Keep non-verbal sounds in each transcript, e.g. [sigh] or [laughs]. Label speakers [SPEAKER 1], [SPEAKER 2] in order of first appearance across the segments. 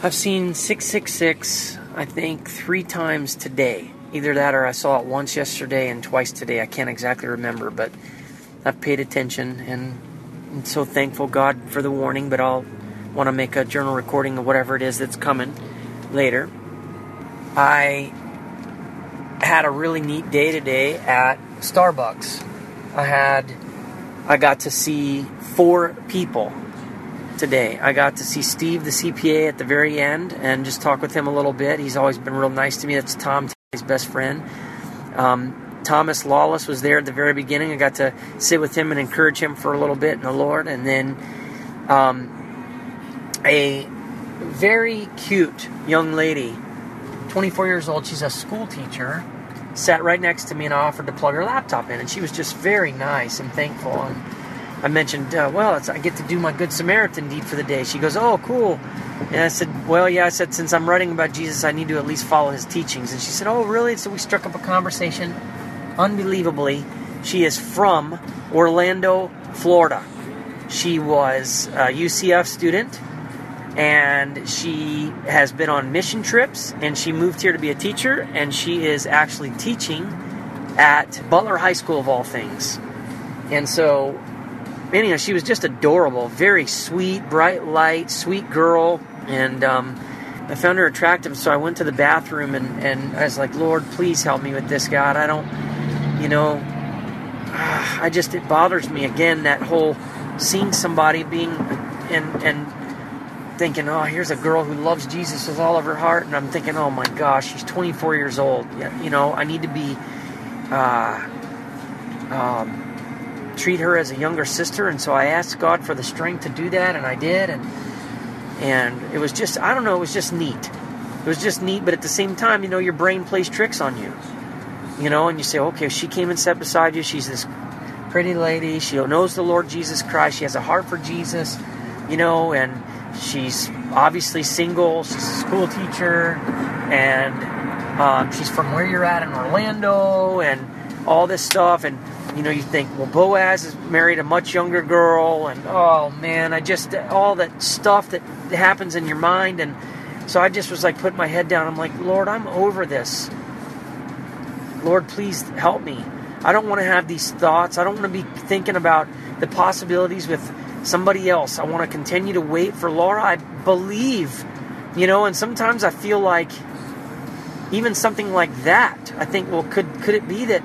[SPEAKER 1] I've seen 666, I think, three times today. Either that or I saw it once yesterday and twice today. I can't exactly remember, but I've paid attention and I'm so thankful, God, for the warning. But I'll want to make a journal recording of whatever it is that's coming later. I had a really neat day today at Starbucks. I had I got to see four people today. I got to see Steve, the CPA, at the very end and just talk with him a little bit. He's always been real nice to me. That's Tom, his best friend. Um, Thomas Lawless was there at the very beginning. I got to sit with him and encourage him for a little bit in the Lord. And then um, a very cute young lady, 24 years old, she's a school teacher, sat right next to me and I offered to plug her laptop in. And she was just very nice and thankful. And I mentioned, uh, well, I get to do my Good Samaritan deed for the day. She goes, oh, cool. And I said, well, yeah, I said, since I'm writing about Jesus, I need to at least follow his teachings. And she said, oh, really? So we struck up a conversation. Unbelievably, she is from Orlando, Florida. She was a UCF student and she has been on mission trips and she moved here to be a teacher and she is actually teaching at Butler High School of all things. And so anyhow, she was just adorable, very sweet, bright light, sweet girl, and um, I found her attractive. So I went to the bathroom and, and I was like, Lord, please help me with this, God. I don't, you know, I just it bothers me again that whole seeing somebody being and and thinking, oh, here's a girl who loves Jesus with all of her heart, and I'm thinking, oh my gosh, she's 24 years old. You know, I need to be. Uh, um, treat her as a younger sister, and so I asked God for the strength to do that, and I did, and and it was just I don't know, it was just neat. It was just neat, but at the same time, you know, your brain plays tricks on you, you know, and you say, okay, she came and sat beside you. She's this pretty lady. She knows the Lord Jesus Christ. She has a heart for Jesus, you know, and she's obviously single. She's a school teacher, and um, she's from where you're at in Orlando, and all this stuff, and you know, you think, well, Boaz is married a much younger girl, and oh man, I just all that stuff that happens in your mind, and so I just was like putting my head down. I'm like, Lord, I'm over this. Lord, please help me. I don't want to have these thoughts. I don't want to be thinking about the possibilities with somebody else. I want to continue to wait for Laura. I believe, you know, and sometimes I feel like even something like that. I think, well, could could it be that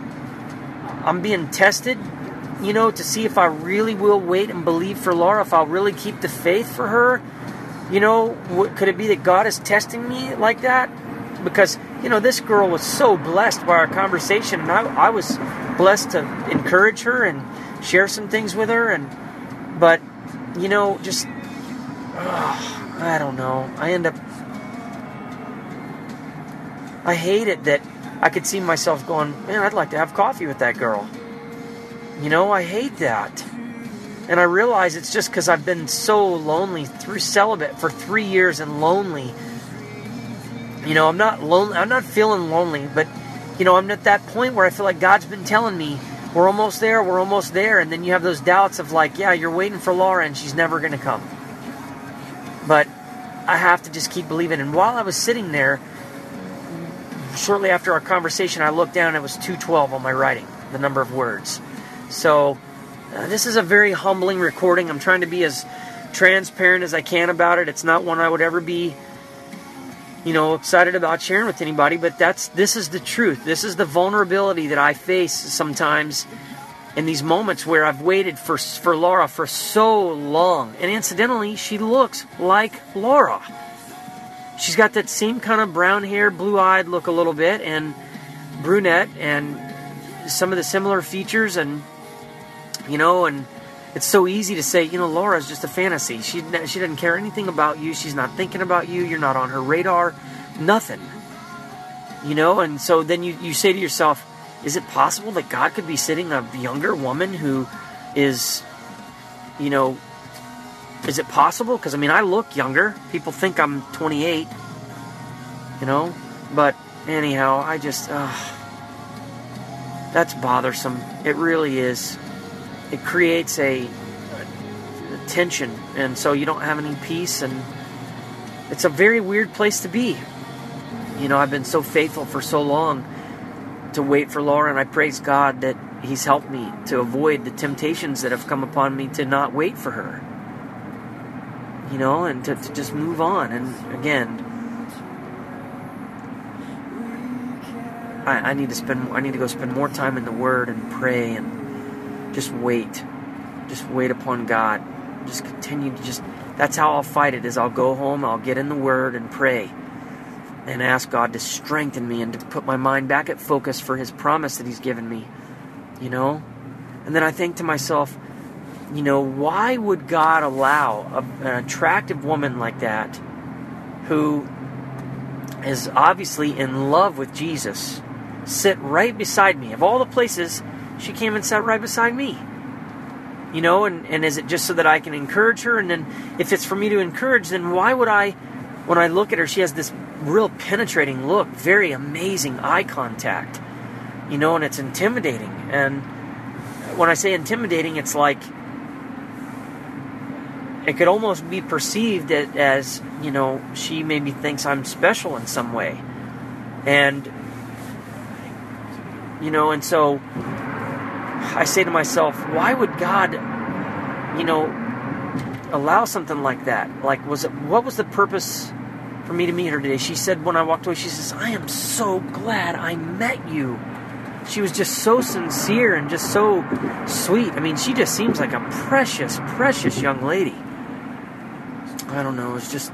[SPEAKER 1] I'm being tested, you know, to see if I really will wait and believe for Laura, if I'll really keep the faith for her. You know, could it be that God is testing me like that? Because, you know, this girl was so blessed by our conversation, and I, I was blessed to encourage her and share some things with her. And, but, you know, just, oh, I don't know. I end up, I hate it that I could see myself going, man, I'd like to have coffee with that girl. You know, I hate that. And I realize it's just because I've been so lonely through celibate for three years and lonely. You know, I'm not lonely. I'm not feeling lonely, but you know, I'm at that point where I feel like God's been telling me, "We're almost there. We're almost there." And then you have those doubts of like, "Yeah, you're waiting for Laura, and she's never going to come." But I have to just keep believing. And while I was sitting there, shortly after our conversation, I looked down and it was 212 on my writing, the number of words. So, uh, this is a very humbling recording. I'm trying to be as transparent as I can about it. It's not one I would ever be, you know, excited about sharing with anybody, but that's this is the truth. This is the vulnerability that I face sometimes in these moments where I've waited for for Laura for so long. And incidentally, she looks like Laura she's got that same kind of brown hair, blue eyed look a little bit, and brunette, and some of the similar features, and you know, and it's so easy to say, you know, Laura's just a fantasy. She she doesn't care anything about you. She's not thinking about you. You're not on her radar. Nothing. You know, and so then you you say to yourself, is it possible that God could be sitting a younger woman who is, you know, is it possible? Because I mean, I look younger. People think I'm 28. You know, but anyhow, I just uh, that's bothersome. It really is. It creates a, a tension, and so you don't have any peace, and it's a very weird place to be. You know, I've been so faithful for so long to wait for Laura, and I praise God that He's helped me to avoid the temptations that have come upon me to not wait for her. You know, and to, to just move on. And again, I, I need to spend I need to go spend more time in the Word and pray and just wait. Just wait upon God. Just continue to just that's how I'll fight it is I'll go home, I'll get in the Word and pray and ask God to strengthen me and to put my mind back at focus for His promise that He's given me. You know? And then I think to myself, you know, why would God allow a, an attractive woman like that who is obviously in love with Jesus sit right beside me? Of all the places, she came and sat right beside me. You know, and, and is it just so that I can encourage her? And then if it's for me to encourage, then why would I, when I look at her, she has this real penetrating look, very amazing eye contact, you know, and it's intimidating. And when I say intimidating, it's like it could almost be perceived as, you know, she maybe thinks I'm special in some way. And, you know, and so I say to myself, why would God, you know, allow something like that? Like, was it, what was the purpose for me to meet her today. She said when I walked away, she says, I am so glad I met you. She was just so sincere and just so sweet. I mean, she just seems like a precious, precious young lady. I don't know, it's just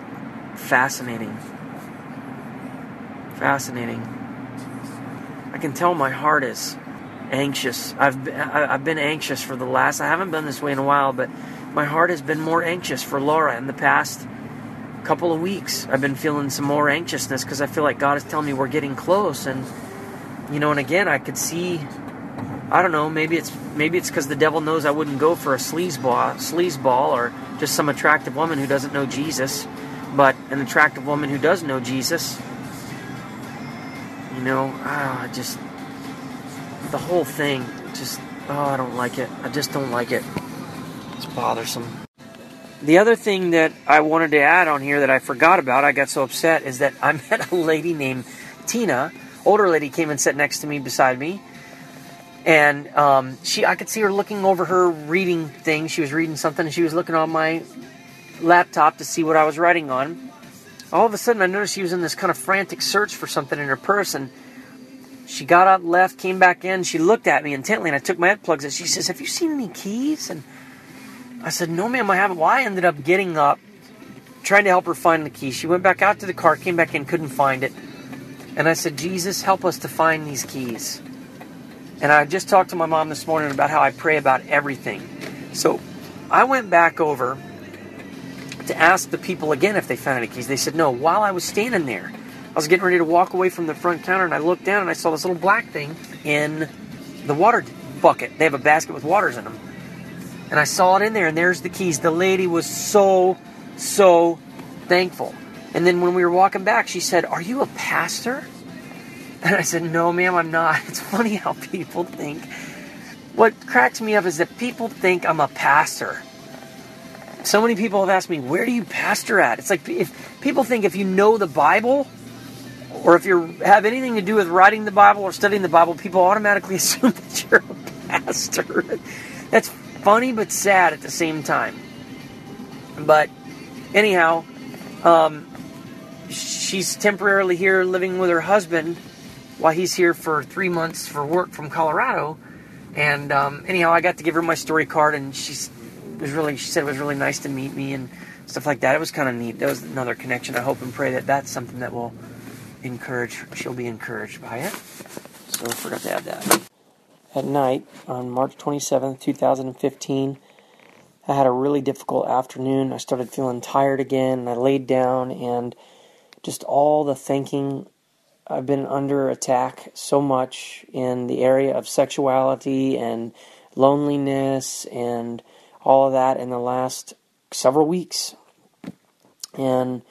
[SPEAKER 1] fascinating. Fascinating. I can tell my heart is anxious. I've been, I've been anxious for the last. I haven't been this way in a while, but my heart has been more anxious for Laura in the past couple of weeks, I've been feeling some more anxiousness because I feel like God is telling me we're getting close. And you know, and again, I could see. I don't know. Maybe it's maybe it's because the devil knows I wouldn't go for a sleazeball, sleazeball, or just some attractive woman who doesn't know Jesus, but an attractive woman who does know Jesus. You know, ah, just the whole thing. Just oh, I don't like it. I just don't like it. It's bothersome. The other thing that I wanted to add on here that I forgot about, I got so upset, is that I [laughs] met a lady named Tina. Older lady came and sat next to me beside me, and um, she I could see her looking over her reading thing. She was reading something, and she was looking on my laptop to see what I was writing on. All of a sudden, I noticed she was in this kind of frantic search for something in her purse, and she got up, left, came back in. She looked at me intently, and I took my head plugs, and she says, "Have you seen any keys?" and I said, No, ma'am, I haven't. Well, I ended up getting up, trying to help her find the key. She went back out to the car, came back in, couldn't find it. And I said, Jesus, help us to find these keys. And I just talked to my mom this morning about how I pray about everything. So I went back over to ask the people again if they found any keys. They said no. While I was standing there, I was getting ready to walk away from the front counter and I looked down and I saw this little black thing in the water bucket. They have a basket with waters in them. And I saw it in there, and there's the keys. The lady was so, so thankful. And then when we were walking back, she said, Are you a pastor? And I said, No, ma'am, I'm not. [laughs] It's funny how people think. What cracks me up is that people think I'm a pastor. So many people have asked me, Where do you pastor at? It's like if people think if you know the Bible, or if you have anything to do with writing the Bible or studying the Bible, people automatically [laughs] assume that you're a pastor. [laughs] That's funny but sad at the same time. But anyhow, um, she's temporarily here living with her husband while he's here for three months for work from Colorado. And um, anyhow, I got to give her my story card, and she was really she said it was really nice to meet me and stuff like that. It was kind of neat. That was another connection. I hope and pray that that's something that will encourage. She'll be encouraged by it. So I forgot to add that at night on March 27th, 2015. I had a really difficult afternoon. I started feeling tired again, and I laid down, and just all the thinking. I've been under attack so much in the area of sexuality and loneliness and all of that in the last several weeks. And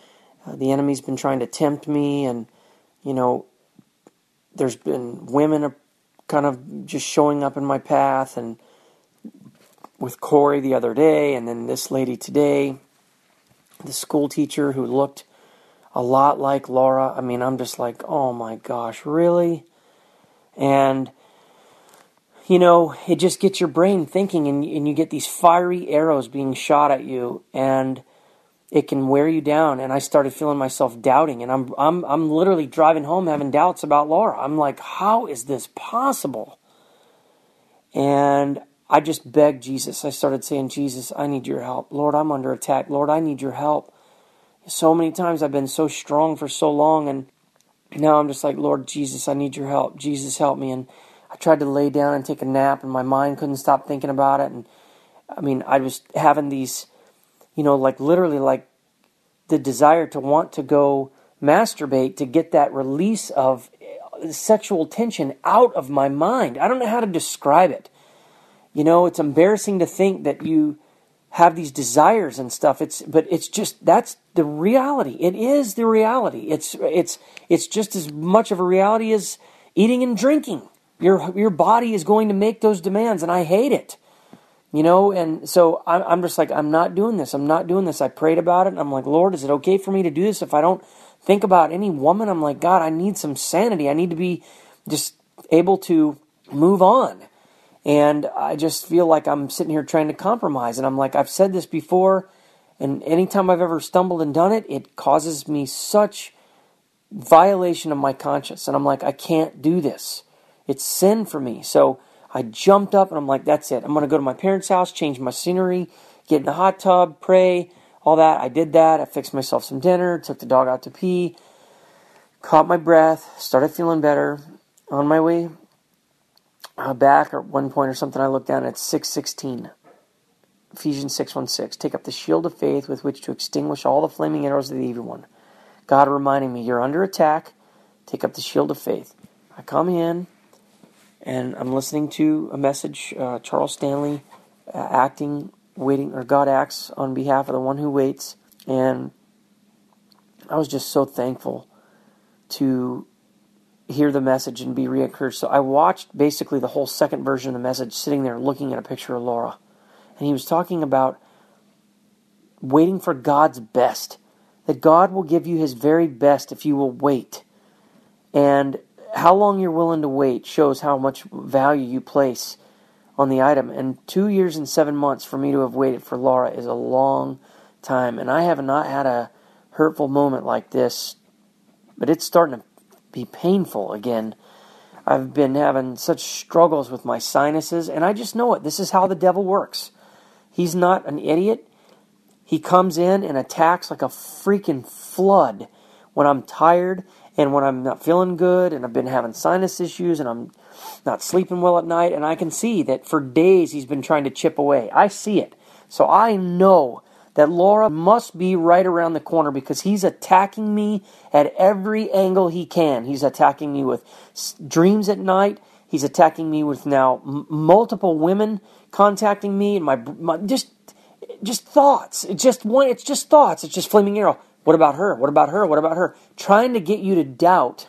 [SPEAKER 1] uh, the enemy's been trying to tempt me, and, you know, there's been women kind of just showing up in my path and with Corrie the other day and then this lady today, the school teacher who looked a lot like Laura. I mean, I'm just like, oh my gosh, really? And, you know, it just gets your brain thinking, and, and you get these fiery arrows being shot at you, and it can wear you down. And I started feeling myself doubting, and I'm, I'm, I'm literally driving home having doubts about Laura. I'm like, how is this possible? And I just begged Jesus. I started saying, Jesus, I need your help. Lord, I'm under attack. Lord, I need your help. So many times I've been so strong for so long, and now I'm just like, Lord Jesus, I need your help. Jesus, help me. And I tried to lay down and take a nap, and my mind couldn't stop thinking about it. And I mean, I was having these, you know, like literally like the desire to want to go masturbate to get that release of eh, sexual tension out of my mind. I don't know how to describe it. You know, it's embarrassing to think that you have these desires and stuff. It's but it's just that's the reality. It is the reality. It's it's it's just as much of a reality as eating and drinking. Your your body is going to make those demands, and I hate it. You know, and so I'm, I'm just like I'm not doing this. I'm not doing this. I prayed about it, and I'm like, Lord, is it okay for me to do this if I don't think about any woman? I'm like, God, I need some sanity. I need to be just able to move on. And I just feel like I'm sitting here trying to compromise. And I'm like, I've said this before, and anytime I've ever stumbled and done it, it causes me such violation of my conscience. And I'm like, I can't do this. It's sin for me. So I jumped up and I'm like, that's it. I'm going to go to my parents' house, change my scenery, get in the hot tub, pray, all that. I did that. I fixed myself some dinner, took the dog out to pee, caught my breath, started feeling better. On my way uh, back at one point or something, I looked down at 616. Ephesians 6:16. Take up the shield of faith with which to extinguish all the flaming arrows of the evil one. God reminding me, you're under attack. Take up the shield of faith. I come in, and I'm listening to a message. Uh, Charles Stanley uh, acting, waiting, or God acts on behalf of the one who waits, and I was just so thankful to hear the message and be re-encouraged. So I watched basically the whole second version of the message sitting there looking at a picture of Laura. And he was talking about waiting for God's best. That God will give you his very best if you will wait. And how long you're willing to wait shows how much value you place on the item. And two years and seven months for me to have waited for Laura is a long time. And I have not had a hurtful moment like this, but it's starting to be painful again. I've been having such struggles with my sinuses, and I just know it. This is how the devil works. He's not an idiot. He comes in and attacks like a freaking flood when I'm tired and when I'm not feeling good and I've been having sinus issues and I'm not sleeping well at night. And I can see that for days he's been trying to chip away. I see it. So I know that Laura must be right around the corner because he's attacking me at every angle he can. He's attacking me with dreams at night. He's attacking me with now m- multiple women contacting me and my, my just just thoughts. It's just one. It's just thoughts. It's just flaming arrow. What about her? What about her? What about her? Trying to get you to doubt.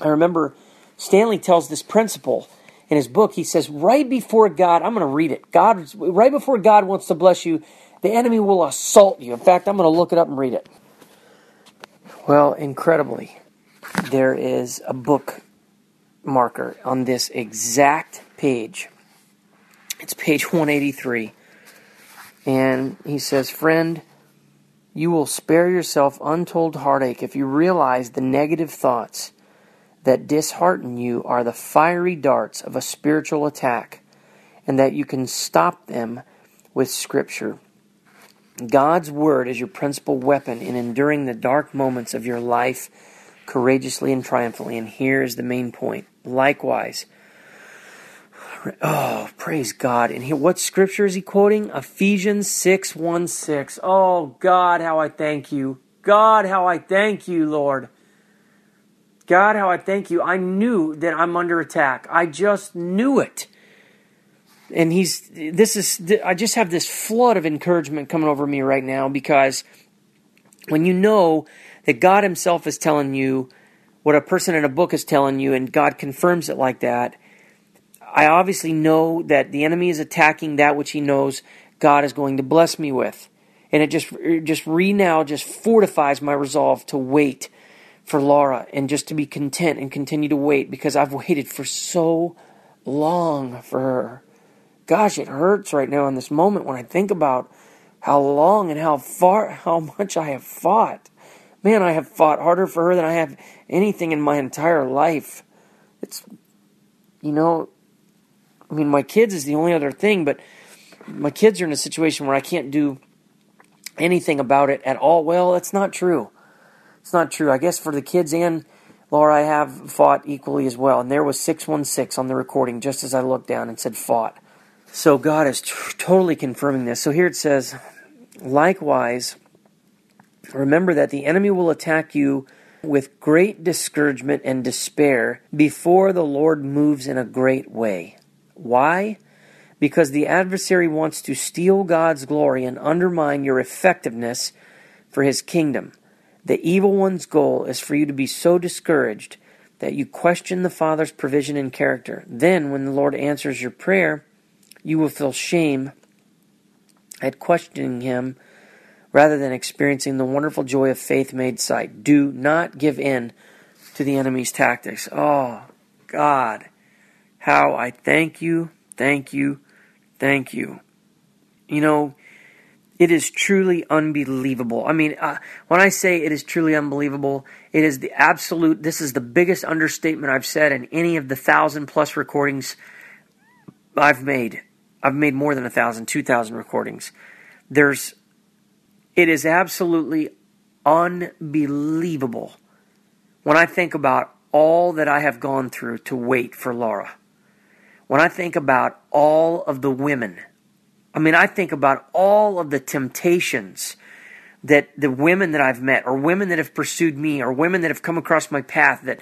[SPEAKER 1] I remember Stanley tells this principle in his book. He says, right before God, I'm going to read it. God, right before God wants to bless you, the enemy will assault you. In fact, I'm going to look it up and read it. Well, incredibly, there is a book marker on this exact page. It's page 183. And he says, Friend, you will spare yourself untold heartache if you realize the negative thoughts that dishearten you are the fiery darts of a spiritual attack, and that you can stop them with Scripture. God's Word is your principal weapon in enduring the dark moments of your life courageously and triumphantly. And here is the main point. Likewise, oh, praise God. And what scripture is he quoting? Ephesians 6 1 6. Oh, God, how I thank you. God, how I thank you, Lord. God, how I thank you. I knew that I'm under attack. I just knew it and he's this is I just have this flood of encouragement coming over me right now because when you know that God himself is telling you what a person in a book is telling you and God confirms it like that I obviously know that the enemy is attacking that which he knows God is going to bless me with And it just it just re now just fortifies my resolve to wait for Laura and just to be content and continue to wait because I've waited for so long for her. Gosh, it hurts right now in this moment when I think about how long and how far, [laughs] how much I have fought. Man, I have fought harder for her than I have anything in my entire life. It's, you know, I mean, my kids is the only other thing, but my kids are in a situation where I can't do anything about it at all. Well, that's not true. It's not true. I guess for the kids and Laura, I have fought equally as well. And there was 616 on the recording just as I looked down and said fought. So God is t- totally confirming this. So here it says, likewise, remember that the enemy will attack you with great discouragement and despair before the Lord moves in a great way. Why? Because the adversary wants to steal God's glory and undermine your effectiveness for his kingdom. The evil one's goal is for you to be so discouraged that you question the Father's provision and character. Then, when the Lord answers your prayer, you will feel shame at questioning Him rather than experiencing the wonderful joy of faith made sight. Do not give in to the enemy's tactics. Oh, God, how I thank you, thank you, thank you. You know, it is truly unbelievable. I mean, uh, when I say it is truly unbelievable, it is the absolute, this is the biggest understatement I've said in any of the thousand plus recordings I've made. I've made more than a thousand, two thousand recordings. There's, it is absolutely unbelievable when I think about all that I have gone through to wait for Laura. When I think about all of the women, I mean, I think about all of the temptations that the women that I've met, or women that have pursued me, or women that have come across my path that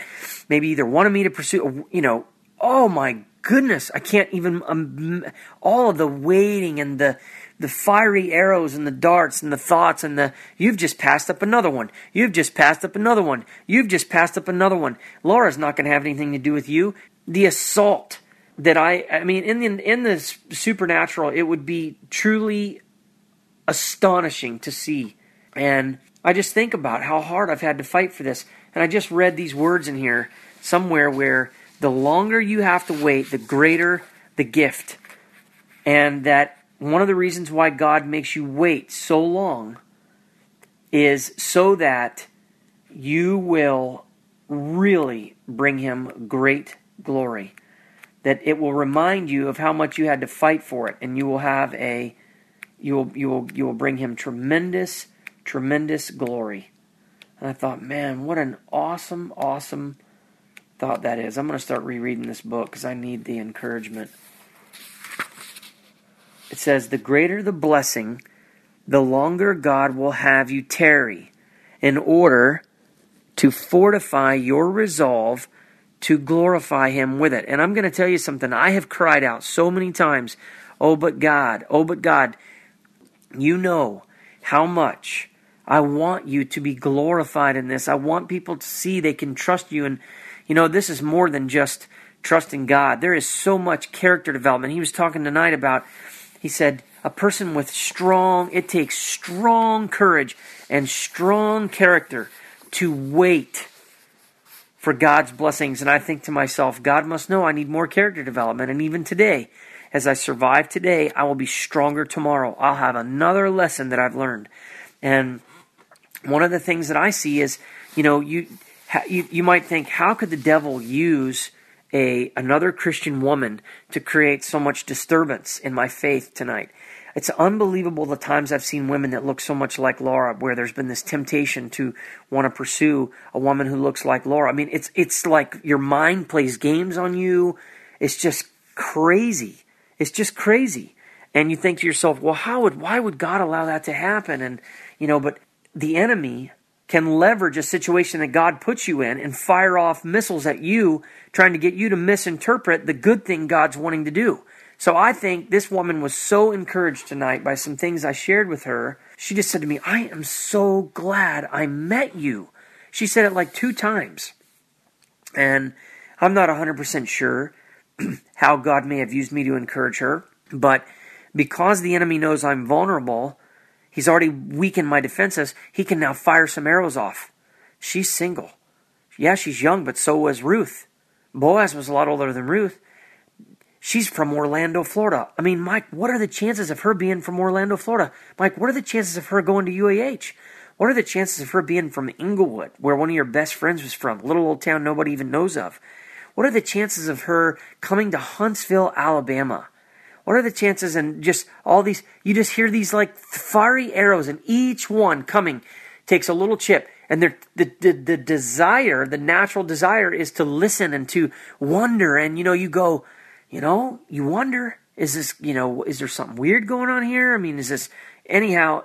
[SPEAKER 1] maybe either wanted me to pursue, you know, oh my goodness, I can't even um, all of the waiting and the the fiery arrows and the darts and the thoughts and the you've just passed up another one. You've just passed up another one. You've just passed up another one. Laura's not going to have anything to do with you. The assault that I I mean in the in the supernatural it would be truly astonishing to see. And I just think about how hard I've had to fight for this. And I just read these words in here somewhere where the longer you have to wait, the greater the gift. And that one of the reasons why God makes you wait so long is so that you will really bring him great glory. That it will remind you of how much you had to fight for it, and you will have a you will you will you will bring him tremendous, tremendous glory. And I thought, man, what an awesome, awesome thought that is. I'm going to start rereading this book because I need the encouragement. It says, The greater the blessing, the longer God will have you tarry in order to fortify your resolve to glorify Him with it. And I'm going to tell you something. I have cried out so many times, Oh, but God, oh, but God, you know how much I want you to be glorified in this. I want people to see they can trust you and you know, this is more than just trusting God. There is so much character development. He was talking tonight about, he said, a person with strong, it takes strong courage and strong character to wait for God's blessings. And I think to myself, God must know I need more character development. And even today, as I survive today, I will be stronger tomorrow. I'll have another lesson that I've learned. And one of the things that I see is, you know, you you, you might think, how could the devil use a another Christian woman to create so much disturbance in my faith tonight? It's unbelievable the times I've seen women that look so much like Laura, where there's been this temptation to want to pursue a woman who looks like Laura. I mean, it's it's like your mind plays games on you. It's just crazy. It's just crazy. And you think to yourself, well, how would why would God allow that to happen? And you know, but the enemy can leverage a situation that God puts you in and fire off missiles at you, trying to get you to misinterpret the good thing God's wanting to do. So I think this woman was so encouraged tonight by some things I shared with her. She just said to me, I am so glad I met you. She said it like two times. And I'm not 100% sure [clears throat] how God may have used me to encourage her, but because the enemy knows I'm vulnerable, He's already weakened my defenses. He can now fire some arrows off. She's single. Yeah, she's young, but so was Ruth. Boaz was a lot older than Ruth. She's from Orlando, Florida. I mean, Mike, what are the chances of her being from Orlando, Florida? Mike, what are the chances of her going to UAH? What are the chances of her being from Inglewood, where one of your best friends was from, little old town nobody even knows of? What are the chances of her coming to Huntsville, Alabama? What are the chances and just all these you just hear these like fiery arrows and each one coming takes a little chip and the, the, the desire, the natural desire is to listen and to wonder and you know you go you know, you wonder, is this, you know, is there something weird going on here? I mean, is this, anyhow,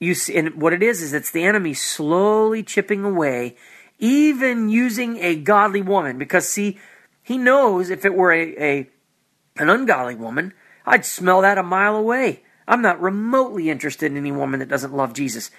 [SPEAKER 1] you see, and what it is, is it's the enemy slowly chipping away, even using a godly woman, because see, he knows if it were a, a an ungodly woman, I'd smell that a mile away. I'm not remotely interested in any woman that doesn't love Jesus.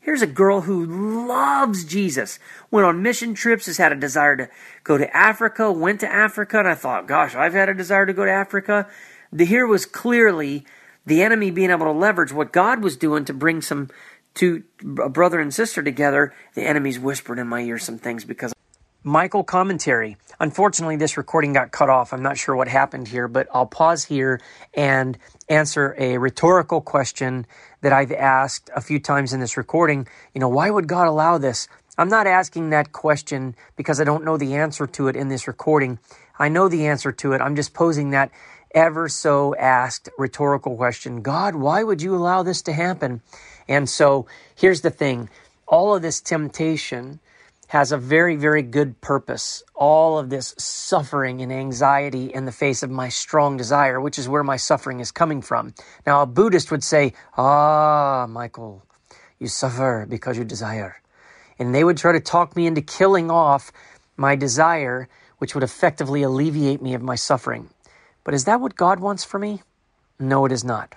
[SPEAKER 1] Here's a girl who loves Jesus, went on mission trips, has had a desire to go to Africa, went to Africa, and I thought, gosh, I've had a desire to go to Africa. The, here was clearly the enemy being able to leverage what God was doing to bring some two a brother and sister together. The enemy's whispered in my ear some things because Michael commentary. Unfortunately, this recording got cut off. I'm not sure what happened here, but I'll pause here and answer a rhetorical question that I've asked a few times in this recording. You know, why would God allow this? I'm not asking that question because I don't know the answer to it in this recording. I know the answer to it. I'm just posing that ever so asked rhetorical question God, why would you allow this to happen? And so here's the thing all of this temptation has a very, very good purpose. All of this suffering and anxiety in the face of my strong desire, which is where my suffering is coming from. Now, a Buddhist would say, Ah, Michael, you suffer because you desire. And they would try to talk me into killing off my desire, which would effectively alleviate me of my suffering. But is that what God wants for me? No, it is not.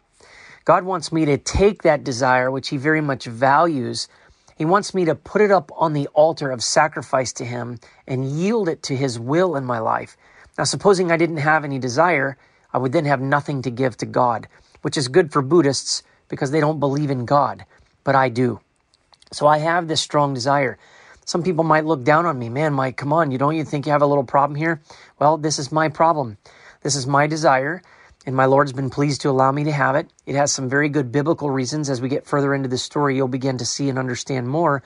[SPEAKER 1] God wants me to take that desire, which He very much values, he wants me to put it up on the altar of sacrifice to Him and yield it to His will in my life. Now, supposing I didn't have any desire, I would then have nothing to give to God, which is good for Buddhists because they don't believe in God, but I do. So I have this strong desire. Some people might look down on me. Man, Mike, come on, you don't you think you have a little problem here? Well, this is my problem. This is my desire and my Lord's been pleased to allow me to have it. It has some very good biblical reasons. As we get further into the story, you'll begin to see and understand more.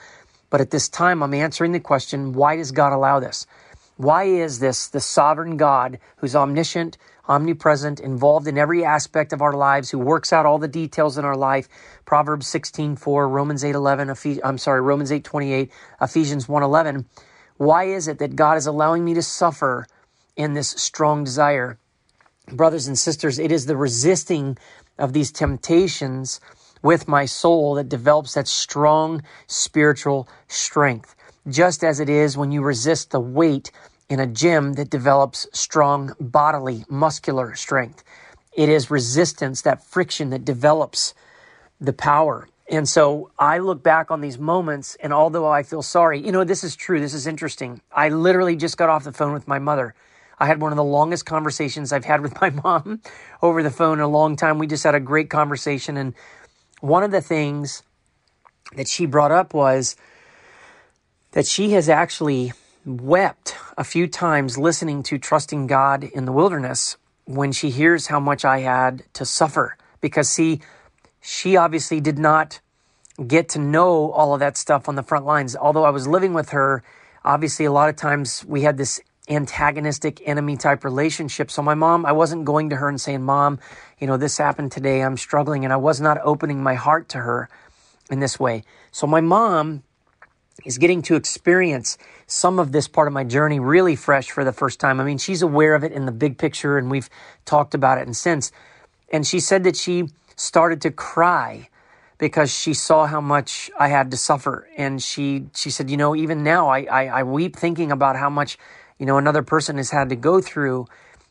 [SPEAKER 1] But at this time, I'm answering the question why does God allow this? Why is this the sovereign God who's omniscient, omnipresent, involved in every aspect of our lives, who works out all the details in our life? Proverbs 16:4, Romans 8:11, Ephes- I'm sorry, Romans 8:28, Ephesians 1:11. Why is it that God is allowing me to suffer in this strong desire? Brothers and sisters, it is the resisting of these temptations with my soul that develops that strong spiritual strength. Just as it is when you resist the weight in a gym that develops strong bodily, muscular strength. It is resistance, that friction that develops the power. And so I look back on these moments, and although I feel sorry, you know, this is true, this is interesting. I literally just got off the phone with my mother. I had one of the longest conversations I've had with my [laughs] mom over the phone in a long time. We just had a great conversation. And one of the things that she brought up was that she has actually wept a few times listening to Trusting God in the Wilderness when she hears how much I had to suffer. Because, see, she obviously did not get to know all of that stuff on the front lines. Although I was living with her, obviously, a lot of times we had this antagonistic enemy type relationship. So my mom, I wasn't going to her and saying, Mom, you know, this happened today. I'm struggling. And I was not opening my heart to her in this way. So my mom is getting to experience some of this part of my journey really fresh for the first time. I mean, she's aware of it in the big picture and we've talked about it and since. And she said that she started to cry because she saw how much I had to suffer. And she, she said, you know, even now I, I, I weep thinking about how much you know another person has had to go through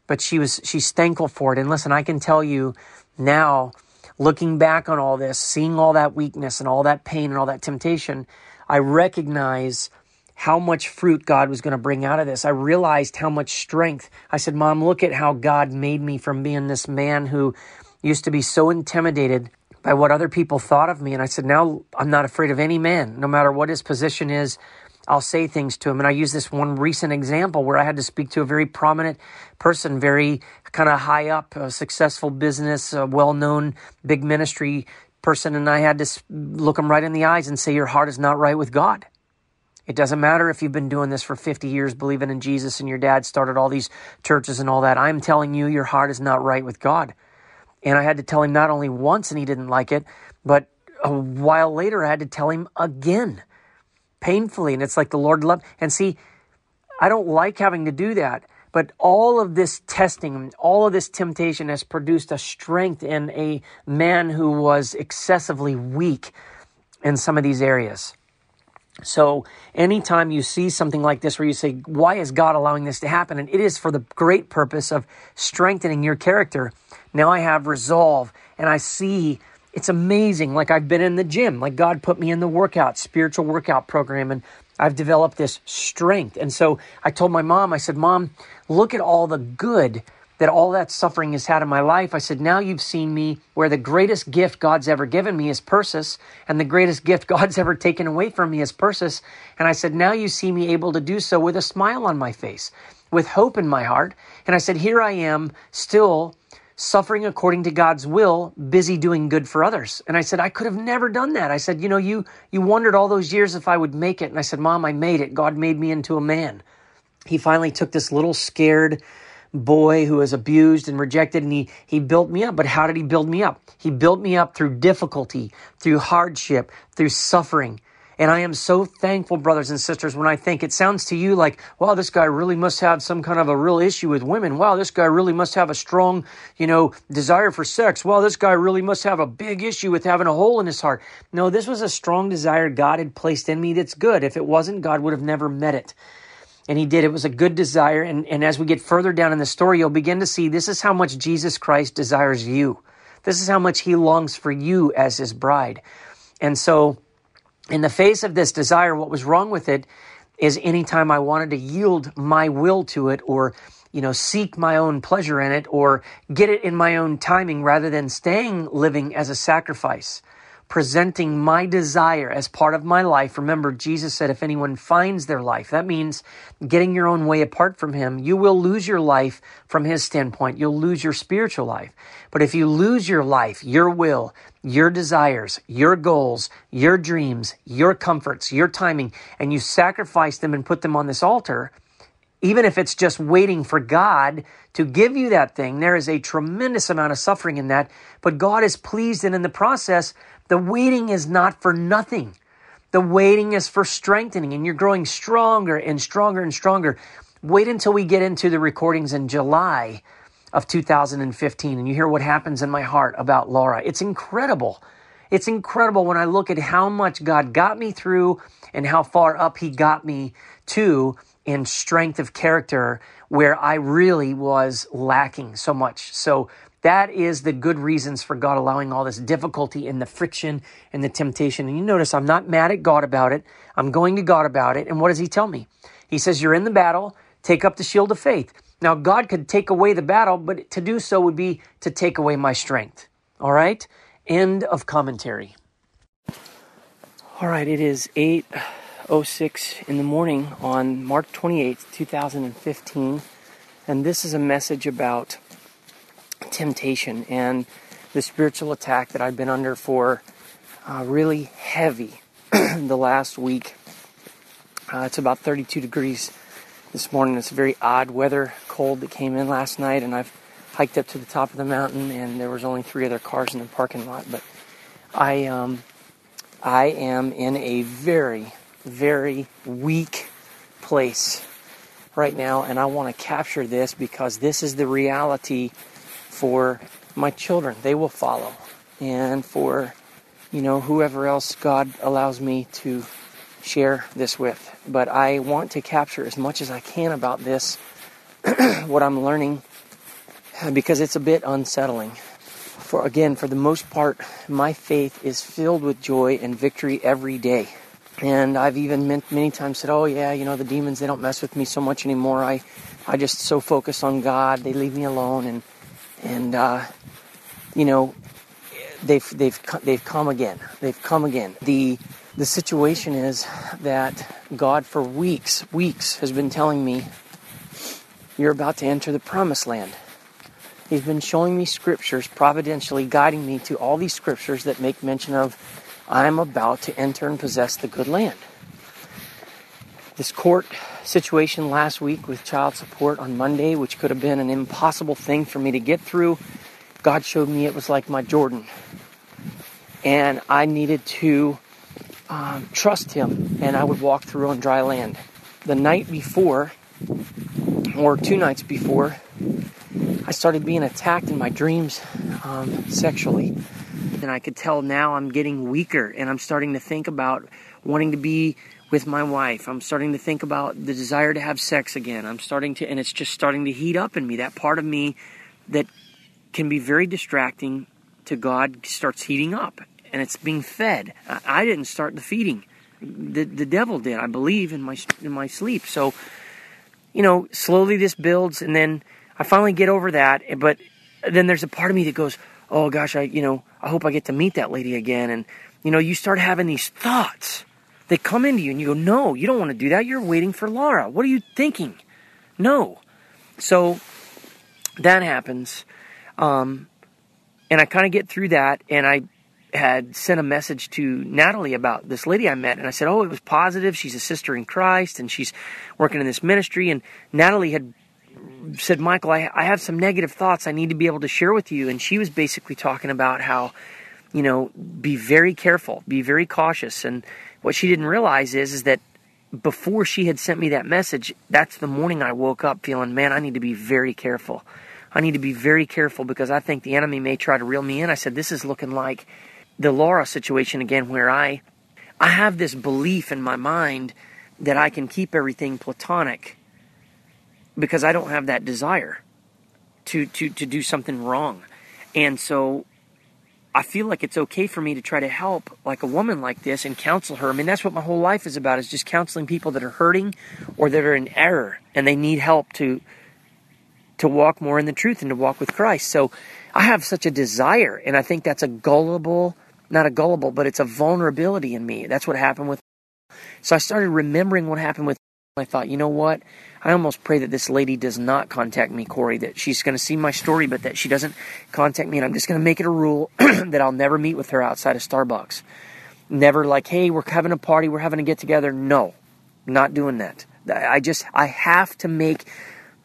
[SPEAKER 1] but she was she's thankful for it and listen i can tell you now looking back on all this seeing all that weakness and all that pain and all that temptation i recognize how much fruit god was going to bring out of this i realized how much strength i said mom look at how god made me from being this man who used to be so intimidated by what other people thought of me. And I said, now I'm not afraid of any man, no matter what his position is. I'll say things to him. And I use this one recent example where I had to speak to a very prominent person, very kind of high up, a successful business, well known big ministry person. And I had to look him right in the eyes and say, Your heart is not right with God. It doesn't matter if you've been doing this for 50 years, believing in Jesus, and your dad started all these churches and all that. I'm telling you, your heart is not right with God. And I had to tell him not only once and he didn't like it, but a while later I had to tell him again painfully. And it's like the Lord loved. And see, I don't like having to do that. But all of this testing, all of this temptation has produced a strength in a man who was excessively weak in some of these areas. So, anytime you see something like this where you say, Why is God allowing this to happen? And it is for the great purpose of strengthening your character. Now I have resolve and I see it's amazing. Like I've been in the gym, like God put me in the workout, spiritual workout program, and I've developed this strength. And so I told my mom, I said, Mom, look at all the good that all that suffering has had in my life. I said, Now you've seen me where the greatest gift God's ever given me is Persis, and the greatest gift [laughs] God's ever taken away from me is Persis. And I said, Now you see me able to do so with a smile on my face, with hope in my heart. And I said, Here I am still suffering according to God's will, busy doing good for others. And I said, I could have never done that. I said, you know, you you wondered all those years if I would make it. And I said, Mom, I made it. God made me into a man. He finally took this little scared boy who was abused and rejected and he he built me up. But how did he build me up? He built me up through difficulty, through hardship, through suffering. And I am so thankful, brothers and sisters, when I think it sounds to you like, wow, this guy really must have some kind of a real issue with women. Wow, this guy really must have a strong, you know, desire for sex. Wow, this guy really must have a big issue with having a hole in his heart. No, this was a strong desire God had placed in me that's good. If it wasn't, God would have never met it. And he did. It was a good desire. And, and as we get further down in the story, you'll begin to see this is how much Jesus Christ desires you. This is how much he longs for you as his bride. And so, in the face of this desire, what was wrong with it is anytime I wanted to yield my will to it or you know seek my own pleasure in it or get it in my own timing rather than staying living as a sacrifice presenting my desire as part of my life. Remember, Jesus said, if anyone finds their life, that means getting your own way apart from Him. You will lose your life from His standpoint. You'll lose your spiritual life. But if you lose your life, your will, your desires, your goals, your dreams, your comforts, your timing, and you sacrifice them and put them on this altar, even if it's just waiting for God to give you that thing, there is a tremendous amount of suffering in that. But God is pleased, and in the process, the waiting is not for nothing. The waiting is for strengthening, and you're growing stronger and stronger and stronger. Wait until we get into the recordings in July of 2015 and you hear what happens in my heart about Laura. It's incredible. It's incredible when I look at how much God got me through and how far up He got me to in strength of character where I really was lacking so much. So that is the good reasons for God allowing all this difficulty and the friction and the temptation. And you notice I'm not mad at God about it. I'm going to God about it. And what does He tell me? He says, You're in the battle, take up the shield of faith. Now, God could take away the battle, but to do so would be to take away my strength. All right? End of commentary. All right, it is 8.06 in the morning on March 28th, 2015. And this is a message about temptation and the spiritual attack that I've been under for uh, really heavy [clears throat] the last week. Uh, it's about 32 degrees this morning. It's very odd weather, cold that came in last night, and I've hiked up to the top of the mountain, and there was only three other cars in the parking lot. But I, um, I am in a very, very weak place right now, and I want to capture this because this is the reality for my children. They will follow. And for, you know, whoever else God allows me to share this with. But I want to capture as much as I can about this, [clears throat] what I'm learning, because it's a bit unsettling. For again, for the most part, my faith is filled with joy and victory every day. And I've even many times said, "Oh yeah, you know the demons they don't mess with me so much anymore. I, I just so focus on God. They leave me alone." And and, uh, you know, they've they've they've come again. They've come again. The the situation is that God for weeks, weeks has been telling me you're about to enter the promised land. He's been showing me scriptures, providentially guiding me to all these scriptures that make mention of I'm about to enter and possess the good land. This court situation last week with child support on Monday, which could have been an impossible thing for me to get through, God showed me it was like my Jordan. And I needed to um, trust Him, and I would walk through on dry land. The night before, or two nights before, I started being attacked in my dreams um, sexually. And I could tell now I'm getting weaker, and I'm starting to think about wanting to be with my wife. I'm starting to think about the desire to have sex again. I'm starting to, and it's just starting to heat up in me. That part of me that can be very distracting to God starts heating up, and it's being fed. I didn't start the feeding; the the devil did, I believe, in my in my sleep. So, you know, slowly this builds, and then I finally get over that. But then there's a part of me that goes, "Oh gosh, I you know, I hope I get to meet that lady again." And you know, you start having these thoughts they come into you and you go, No, you don't want to do that. You're waiting for Laura. What are you thinking? No. So that happens. Um, and I kind of get through that. And I had sent a message to Natalie about this lady I met. And I said, Oh, it was positive. She's a sister in Christ and she's working in this ministry. And Natalie had said, Michael, I, I have some negative thoughts I need to be able to share with you. And she was basically talking about how, you know, be very careful, be very cautious. And what she didn't realize is, is that before she had sent me that message, that's the morning I woke up feeling, man, I need to be very careful. I need to be very careful because I think the enemy may try to reel me in. I said, this is looking like the Laura situation again, where I, I have this belief in my mind that I can keep everything platonic because I don't have that desire to, to, to do something wrong. And so I feel like it's okay for me to try to help like a woman like this and counsel her. I mean, that's what my whole life is about is just counseling people that are hurting or that are in error and they need help to to walk more in the truth and to walk with Christ. So I have such a desire and I think that's a gullible, not a gullible, but it's a vulnerability in me. That's what happened with So I started remembering what happened with I thought, you know what? I almost pray that this lady does not contact me, Corrie, that she's going to see my story, but that she doesn't contact me. And I'm just going to make it a rule [clears throat] that I'll never meet with her outside of Starbucks. Never like, hey, we're having a party, we're having to get together. No, not doing that. I just, I have to make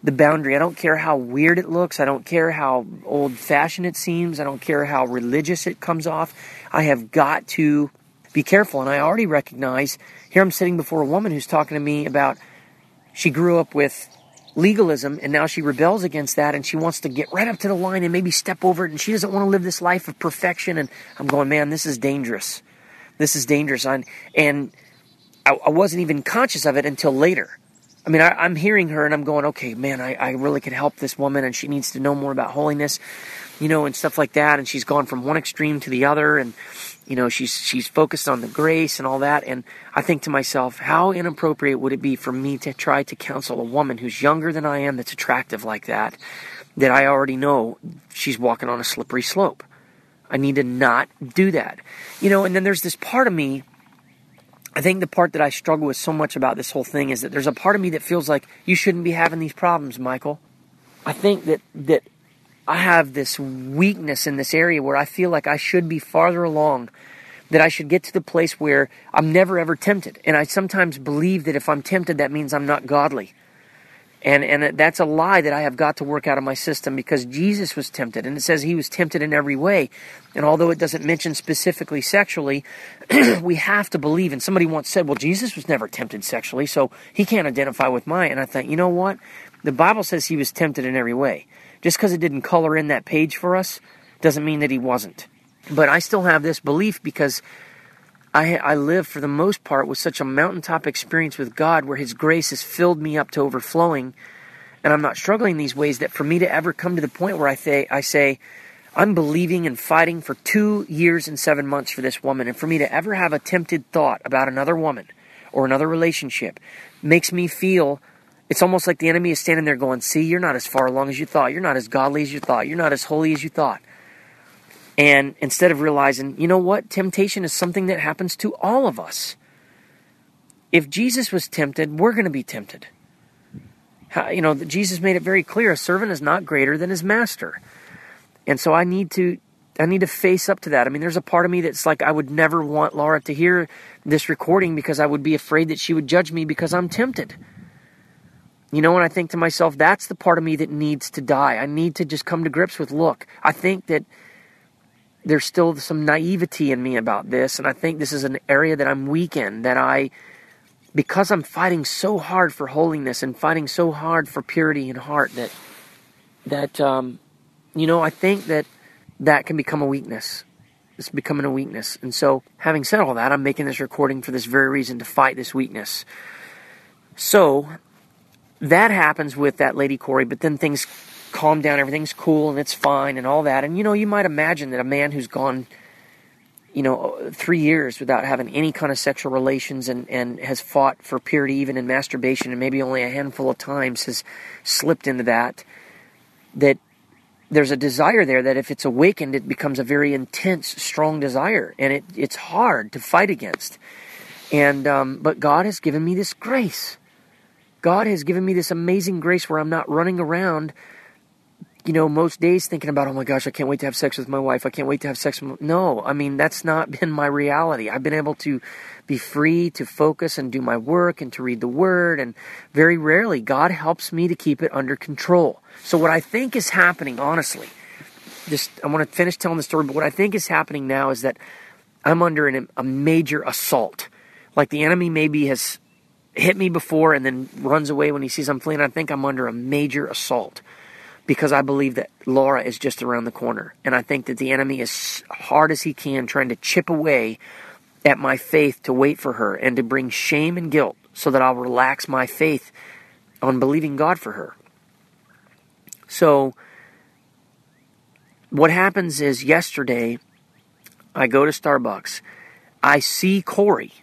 [SPEAKER 1] the boundary. I don't care how weird it looks. I don't care how old fashioned it seems. I don't care how religious it comes off. I have got to be careful. And I already recognize here I'm sitting before a woman who's talking to me about she grew up with legalism and now she rebels against that and she wants to get right up to the line and maybe step over it and she doesn't want to live this life of perfection. And I'm going, man, this is dangerous. This is dangerous. And, and I, I wasn't even conscious of it until later. I mean, I, am hearing her and I'm going, okay, man, I, I really could help this woman and she needs to know more about holiness, you know, and stuff like that. And she's gone from one extreme to the other. And, you know she's she's focused on the grace and all that and i think to myself how inappropriate would it be for me to try to counsel a woman who's younger than i am that's attractive like that that i already know she's walking on a slippery slope i need to not do that you know and then there's this part of me I think the part that I struggle with so much about this whole thing is that there's a part of me that feels like you shouldn't be having these problems, Michael. I think that that I have this weakness in this area where I feel like I should be farther along, that I should get to the place where I'm never ever tempted. And I sometimes believe that if I'm tempted, that means I'm not godly. And, and that's a lie that I have got to work out of my system because Jesus was tempted. And it says he was tempted in every way. And although it doesn't mention specifically sexually, [clears throat] we have to believe. And somebody once said, well, Jesus was never tempted sexually, so he can't identify with mine. And I thought, you know what? The Bible says he was tempted in every way. Just because it didn't color in that page for us doesn't mean that he wasn't. But I still have this belief because I, I live for the most part with such a mountaintop experience with God where His grace has filled me up to overflowing, and I'm not struggling these ways. That for me to ever come to the point where I say, I say, I'm believing and fighting for two years and seven months for this woman, and for me to ever have a tempted thought about another woman or another relationship makes me feel it's almost like the enemy is standing there going, See, you're not as far along as you thought. You're not as godly as you thought. You're not as holy as you thought. And instead of realizing, you know what, temptation is something that happens to all of us. If Jesus was tempted, we're going to be tempted. You know, Jesus made it very clear: a servant is not greater than his master. And so I need to I need to face up to that. I mean, there's a part of me that's like I would never want Laura to hear this recording because I would be afraid that she would judge me because I'm tempted. You know, and I think to myself, that's the part of me that needs to die. I need to just come to grips with look, I think that there's still some naivety in me about this, and I think this is an area that I'm weak in, that I, because I'm fighting so hard for holiness and fighting so hard for purity in heart, that, that, um, you know, I think that that can become a weakness. It's becoming a weakness. And so, having said all that, I'm making this recording for this very reason to fight this weakness. So, that happens with that lady Corrie, but then things calm down, everything's cool and it's fine and all that. And you know, you might imagine that a man who's gone, you know, three years without having any kind of sexual relations and, and has fought for purity even in masturbation and maybe only a handful of times has slipped into that, that there's a desire there that if it's awakened, it becomes a very intense, strong desire, and it, it's hard to fight against. And um, but God has given me this grace. God has given me this amazing grace where I'm not running around, you know, most days thinking about, oh my gosh, I can't wait to have sex with my wife. I can't wait to have sex with. No, I mean that's not [laughs] been my reality. I've been able to be free to focus and do my work and to read the Word, and very rarely God helps me to keep it under control. So, what I think is happening, honestly, just I want to finish telling the story, but what I think is happening now is that I'm under an, a major assault. Like the enemy maybe has hit me before and then runs away when he sees I'm fleeing. I think I'm under a major assault because I believe that Laura is just around the corner. And I think that the enemy is hard as he can trying to chip away at my faith to wait for her and to bring shame and guilt so that I'll relax my faith on believing God for her. So, what happens is yesterday, I go to Starbucks. I see Corrie.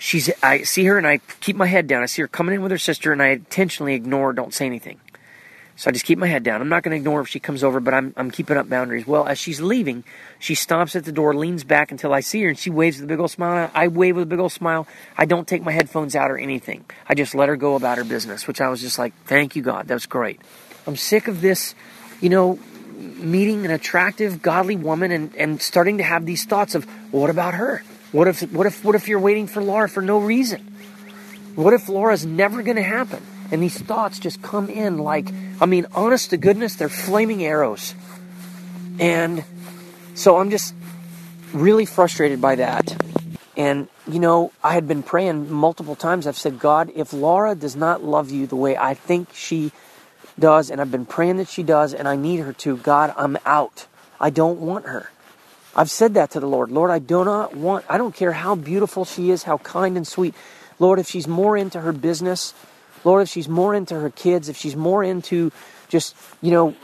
[SPEAKER 1] She's I see her and I keep my head down. I see her coming in with her sister and I intentionally ignore, don't say anything. So I just keep my head down. I'm not going to ignore if she comes over, but I'm, I'm keeping up boundaries. Well, as she's leaving, she stops at the door, leans back until I see her, and she waves with a big old smile. I wave with a big old smile. I don't take my headphones out or anything. I just let her go about her business, which I was just like, thank you, God. That's great. I'm sick of this, you know, meeting an attractive, godly woman and, and starting to have these thoughts of, what about her? What if, what if, what if you're waiting for Laura for no reason? What if Laura's never going to happen? And these thoughts just come in like, I mean, honest to goodness, they're flaming arrows. And so I'm just really frustrated by that. And, you know, I had been praying multiple times. I've said, God, if Laura does not love you the way I think she does, and I've been praying that she does, and I need her to. God, I'm out. I don't want her. I've said that to the Lord. Lord, I do not want, I don't care how beautiful she is, how kind and sweet. Lord, if she's more into her business, Lord, if she's more into her kids, if she's more into just, you know,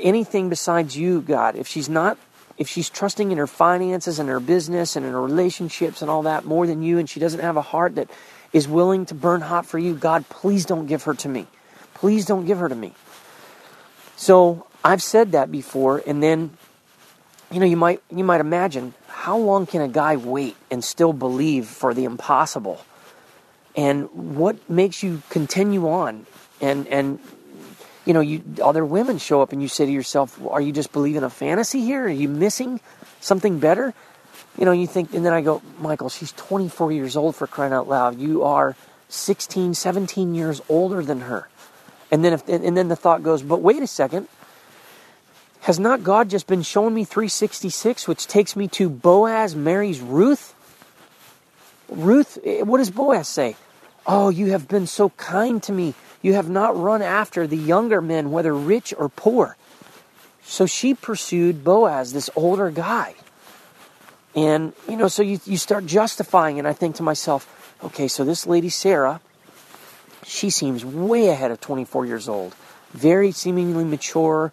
[SPEAKER 1] anything besides you, God, if she's not, if she's trusting in her finances and her business and in her relationships and all that more than you, and she doesn't have a heart that is willing to burn hot for you, God, please don't give her to me. Please don't give her to me. So I've said that before, and then you know you might you might imagine how long can a guy wait and still believe for the impossible? And what makes you continue on? And and you know, you other women show up and you say to yourself, "Are you just believing a fantasy here? Are you missing something better?" You know, you think, and then I go, Michael, she's 24 years old for crying out loud. You are 16, 17 years older than her. And then if and then the thought goes, but wait a second. Has not God just been showing me 366, which takes me to Boaz marries Ruth? Ruth, eh, what does Boaz say? Oh, you have been so kind to me. You have not run after the younger men, whether rich or poor. So she pursued Boaz, this older guy. And, you know, so you, you start justifying, and I think to myself, okay, so this lady Sarah, she seems way ahead of 24 years old. Very seemingly mature,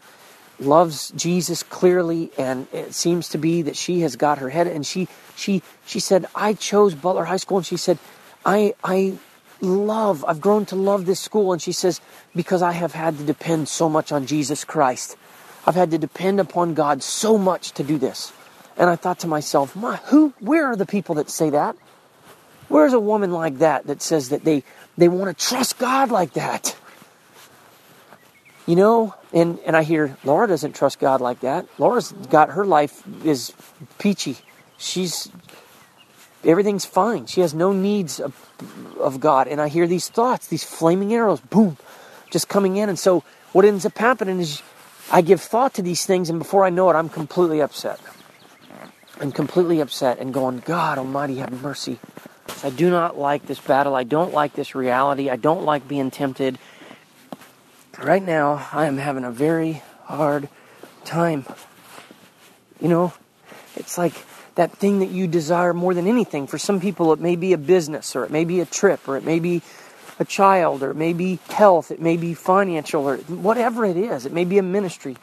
[SPEAKER 1] loves Jesus clearly, and it seems to be that she has got her head. And she she she said, "I chose Butler High School," and she said, "I I love. I've grown to love this school." And she says, "Because I have had to depend so much on Jesus Christ. I've had to depend upon God so much to do this." And I thought to myself, my, who, where are the people that say that? Where's a woman like that that says that they, they want to trust God like that? You know, and, and I hear Laura doesn't trust God like that. Laura's got her life is peachy. She's everything's fine. She has no needs of, of God. And I hear these thoughts, these flaming arrows, boom, just coming in. And so what ends up happening is I give thought to these things, and before I know it, I'm completely upset. I'm completely upset and going, God Almighty, have mercy. I do not like this battle. I don't like this reality. I don't like being tempted. Right now, I am having a very hard time. You know, it's like that thing that you desire more than anything. For some people, it may be a business, or it may be a trip, or it may be a child, or it may be health, it may be financial, or whatever it is. It may be a ministry.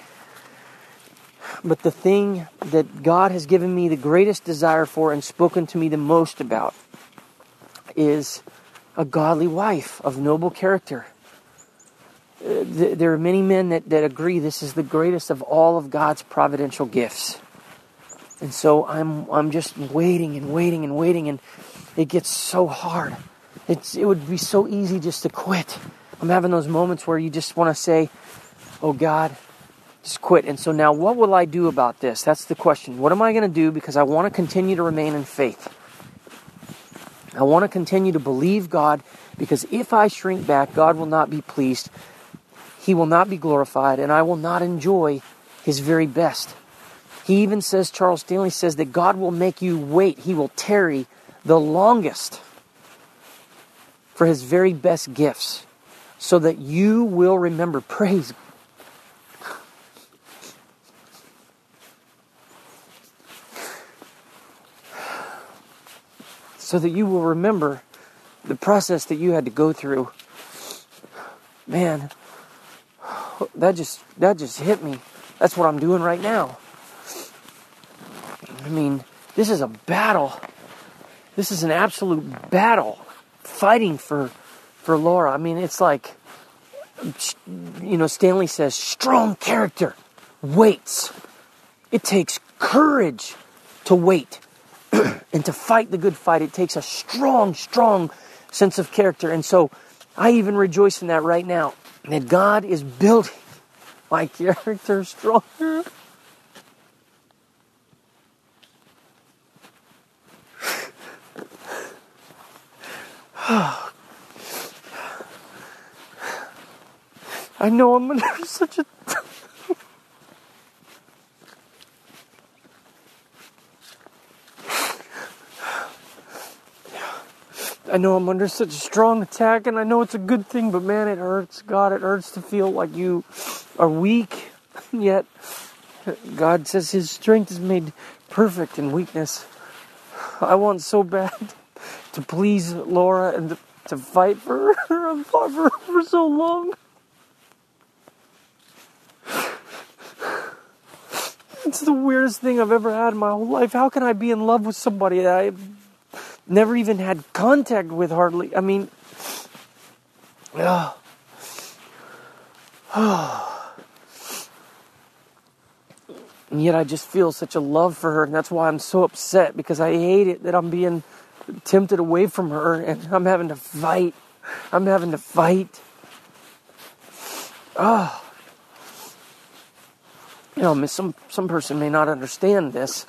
[SPEAKER 1] But the thing that God has given me the greatest desire for and spoken to me the most about is a godly wife of noble character. Uh, there are many men that, that agree this is the greatest of all of God's providential gifts. And so I'm I'm just waiting and waiting and waiting and it gets so hard. It's it would be so easy just to quit. I'm having those moments where you just want to say, "Oh God, just quit." And so now what will I do about this? That's the question. What am I going to do because I want to continue to remain in faith? I want to continue to believe God because if I shrink back, God will not be pleased. He will not be glorified and I will not enjoy his very best. He even says, Charles Stanley says, that God will make you wait. He will tarry the longest for his very best gifts so that you will remember. Praise so that you will remember the process that you had to go through. Man, that just that just hit me. That's what I'm doing right now. I mean, this is a battle. This is an absolute battle fighting for for Laura. I mean, it's like you know, Stanley says strong character waits. It takes courage to wait [clears throat] and to fight the good fight. It takes a strong, strong sense of character. And so I even rejoice in that right now that God is building my character stronger. [sighs] I know I'm under such a. I know I'm under such a strong attack, and I know it's a good thing, but man, it hurts. God, it hurts to feel like you are weak, [laughs] yet God says His strength is made perfect in weakness. I want so bad [laughs] to please Laura and to, fight for her. [laughs] I've fought for her for so long. It's the weirdest thing I've ever had in my whole life. How can I be in love with somebody that I've never even had contact with hardly? I mean. Oh. [sighs] And yet I just feel such a love for her, and that's why I'm so upset because I hate it that I'm being tempted away from her and I'm having to fight. I'm having to fight. Oh. You know, some some person may not understand this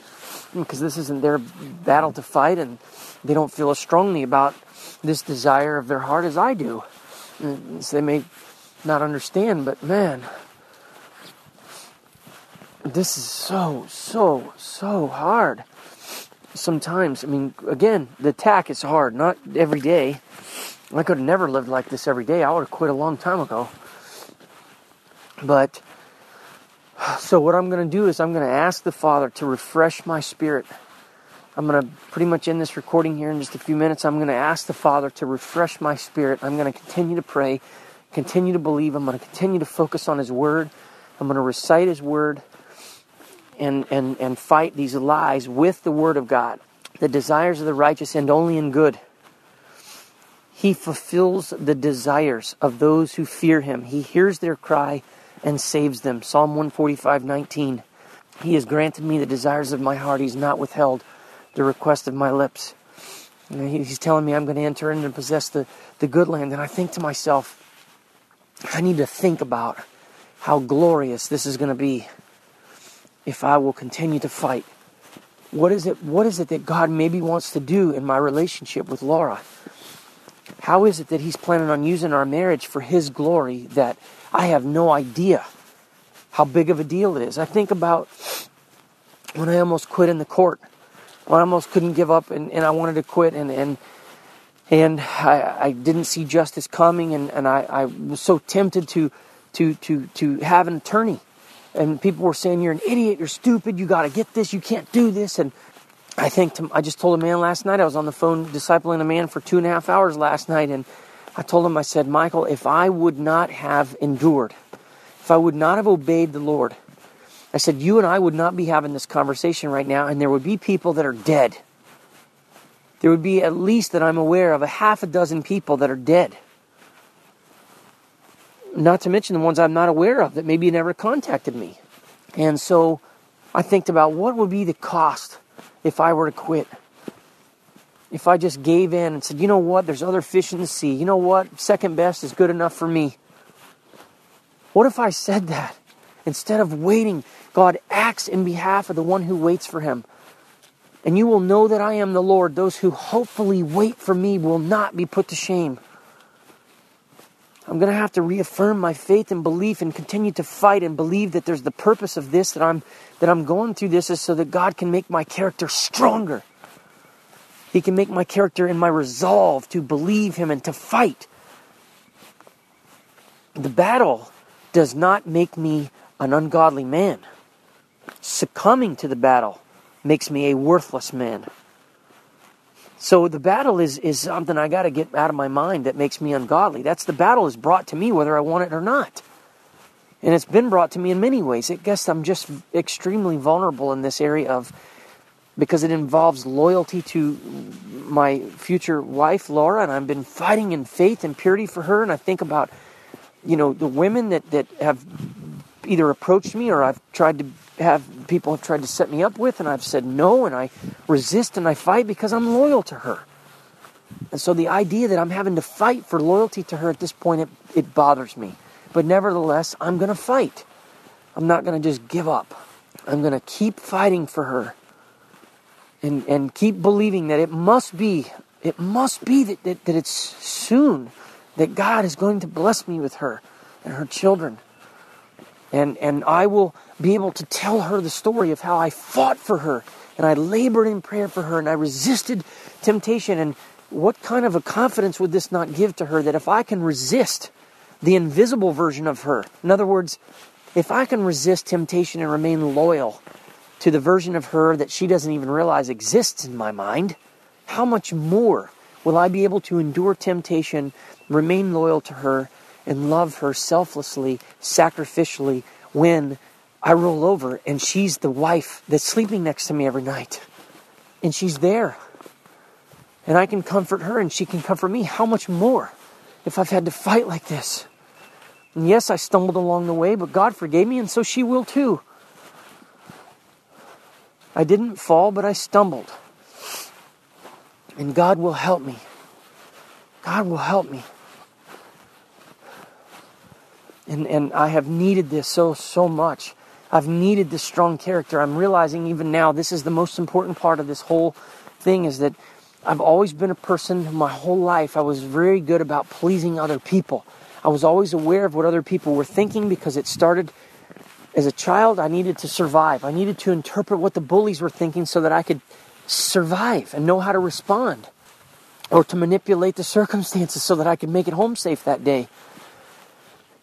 [SPEAKER 1] because this isn't their battle to fight and they don't feel as strongly about this desire of their heart as I do. And so they may not understand, but man, this is so, so, so hard sometimes. I mean, again, the attack is hard, not every day. I could have never lived like this every day. I would have quit a long time ago. But, [sighs] so what I'm going to do is I'm going to ask the Father to refresh my spirit. I'm going to pretty much end this recording here in just a few minutes. I'm going to ask the Father to refresh my spirit. I'm going to continue to pray, continue to believe. I'm going to continue to focus on His Word. I'm going to recite His Word and, and, and fight these lies with the Word of God. The desires of the righteous end only in good. He fulfills the desires of those who fear him. He hears their cry and saves them. Psalm 145 19. He has granted me the desires of my heart. He's not withheld the request of my lips. And he's telling me I'm going to enter in and possess the, the good land. And I think to myself, I need to think about how glorious this is going to be if I will continue to fight. What is it what is it that God maybe wants to do in my relationship with Laura? How is it that he's planning on using our marriage for his glory that I have no idea how big of a deal it is? I think about when I almost quit in the court. I almost couldn't give up and, and I wanted to quit and and and I, I didn't see justice coming and, and I, I was so tempted to to to to have an attorney and people were saying you're an idiot, you're stupid, you got to get this, you can't do this. And I think to, I just told a man last night. I was on the phone discipling a man for two and a half hours last night, and I told him, I said, Michael, if I would not have endured, if I would not have obeyed the Lord, I said, you and I would not be having this conversation right now, and there would be people that are dead. There would be at least that I'm aware of a half a dozen people that are dead. Not to mention the ones I'm not aware of that maybe never contacted me. And so I think about what would be the cost if I were to quit. If I just gave in and said, you know what, there's other fish in the sea. You know what, second best is good enough for me. What if I said that? Instead of waiting, God acts in behalf of the one who waits for him. And you will know that I am the Lord. Those who hopefully wait for me will not be put to shame. I'm going to have to reaffirm my faith and belief and continue to fight and believe that there's the purpose of this that I'm that I'm going through this is so that God can make my character stronger. He can make my character and my resolve to believe him and to fight. The battle does not make me an ungodly man. Succumbing to the battle makes me a worthless man. So the battle is, is something I got to get out of my mind that makes me ungodly. That's the battle is brought to me whether I want it or not. And it's been brought to me in many ways. I guess I'm just extremely vulnerable in this area of because it involves loyalty to my future wife, Laura, and I've been fighting in faith and purity for her. And I think about, you know, the women that, that have either approached me or I've tried to have people have tried to set me up with, and I've said no, and I resist and I fight because I'm loyal to her. And so the idea that I'm having to fight for loyalty to her at this point, it, it bothers me. But nevertheless, I'm going to fight. I'm not going to just give up. I'm going to keep fighting for her and, and keep believing that it must be, it must be that, that, that it's soon that God is going to bless me with her and her children. And, and I will be able to tell her the story of how I fought for her and I labored in prayer for her and I resisted temptation. And what kind of a confidence would this not give to her that if I can resist the invisible version of her, in other words, if I can resist temptation and remain loyal to the version of her that she doesn't even realize exists in my mind, how much more will I be able to endure temptation, remain loyal to her, and love her selflessly, sacrificially when I roll over and she's the wife that's sleeping next to me every night. And she's there. And I can comfort her and she can comfort me. How much more if I've had to fight like this? And yes, I stumbled along the way, but God forgave me and so she will too. I didn't fall, but I stumbled. And God will help me. God will help me. And, and I have needed this so, so much. I've needed this strong character. I'm realizing even now this is the most important part of this whole thing is that I've always been a person my whole life. I was very good about pleasing other people. I was always aware of what other people were thinking because it started as a child. I needed to survive. I needed to interpret what the bullies were thinking so that I could survive and know how to respond or to manipulate the circumstances so that I could make it home safe that day.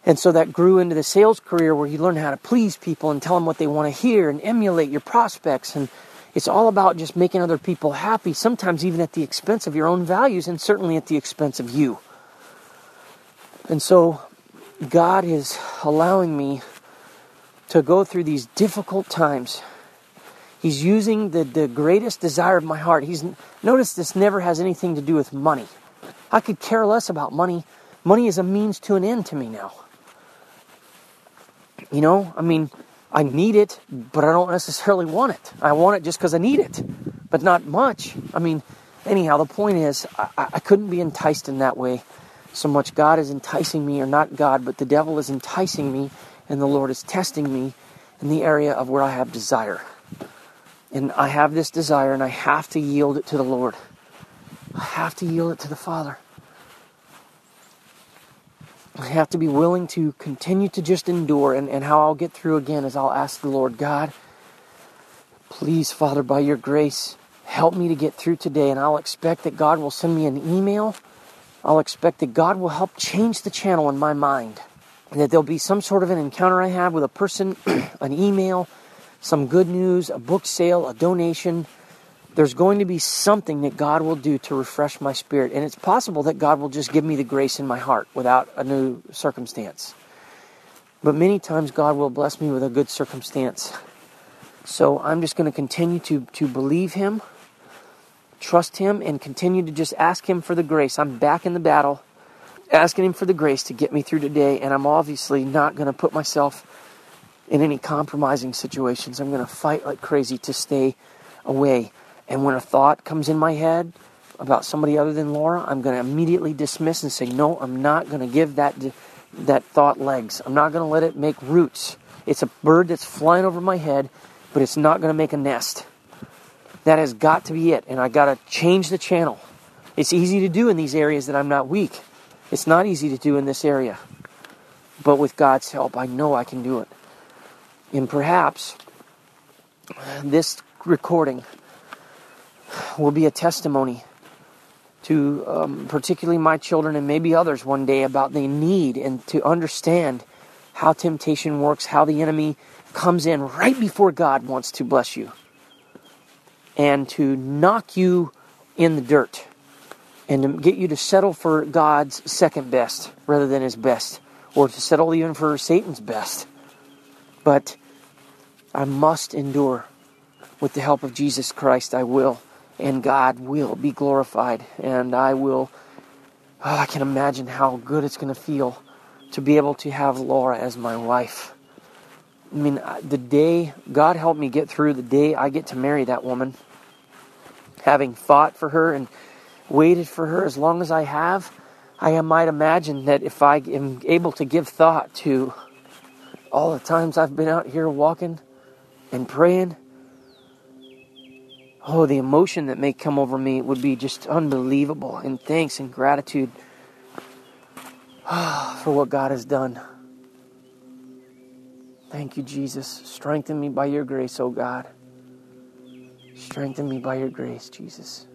[SPEAKER 1] And so that grew into the sales career where you learn how to please people and tell them what they want to hear and emulate your prospects. And it's all about just making other people happy, sometimes even at the expense of your own values and certainly at the expense of you. And so God is allowing me to go through these difficult times. He's using the, the greatest desire of my heart. He's notice this never has anything to do with money. I could care less about money. Money is a means to an end to me now. You know, I mean, I need it, but I don't necessarily want it. I want it just because I need it, but not much. I mean, anyhow, the point is, I, I couldn't be enticed in that way so much. God is enticing me, or not God, but the devil is enticing me, and the Lord is testing me in the area of where I have desire. And I have this desire, and I have to yield it to the Lord. I have to yield it to the Father. I have to be willing to continue to just endure. And, and how I'll get through again is I'll ask the Lord, God, please, Father, by your grace, help me to get through today. And I'll expect that God will send me an email. I'll expect that God will help change the channel in my mind. And that there'll be some sort of an encounter I have with a person, [clears throat] an email, some good news, a book sale, a donation, there's going to be something that God will do to refresh my spirit. And it's possible that God will just give me the grace in my heart without a new circumstance. But many times God will bless me with a good circumstance. So I'm just going to continue to, to believe Him, trust Him, and continue to just ask Him for the grace. I'm back in the battle, asking Him for the grace to get me through today. And I'm obviously not going to put myself in any compromising situations. I'm going to fight like crazy to stay away. And when a thought comes in my head about somebody other than Laura, I'm going to immediately dismiss and say, no, I'm not going to give that, that thought legs. I'm not going to let it make roots. It's a bird that's flying over my head, but it's not going to make a nest. That has got to be it. And I got to change the channel. It's easy to do in these areas that I'm not weak. It's not easy to do in this area. But with God's help, I know I can do it. And perhaps this recording will be a testimony to um, particularly my children and maybe others one day about the need and to understand how temptation works, how the enemy comes in right before God wants to bless you and to knock you in the dirt and to get you to settle for God's second best rather than his best or to settle even for Satan's best. But I must endure. With the help of Jesus Christ, I will and God will be glorified. And I will, oh, I can imagine how good it's going to feel to be able to have Laura as my wife. I mean, the day, God helped me get through the day I get to marry that woman, having fought for her and waited for her as long as I have, I might imagine that if I am able to give thought to all the times I've been out here walking and praying oh, the emotion that may come over me would be just unbelievable. And thanks and gratitude [sighs] for what God has done. Thank you, Jesus. Strengthen me by your grace, oh God. Strengthen me by your grace, Jesus.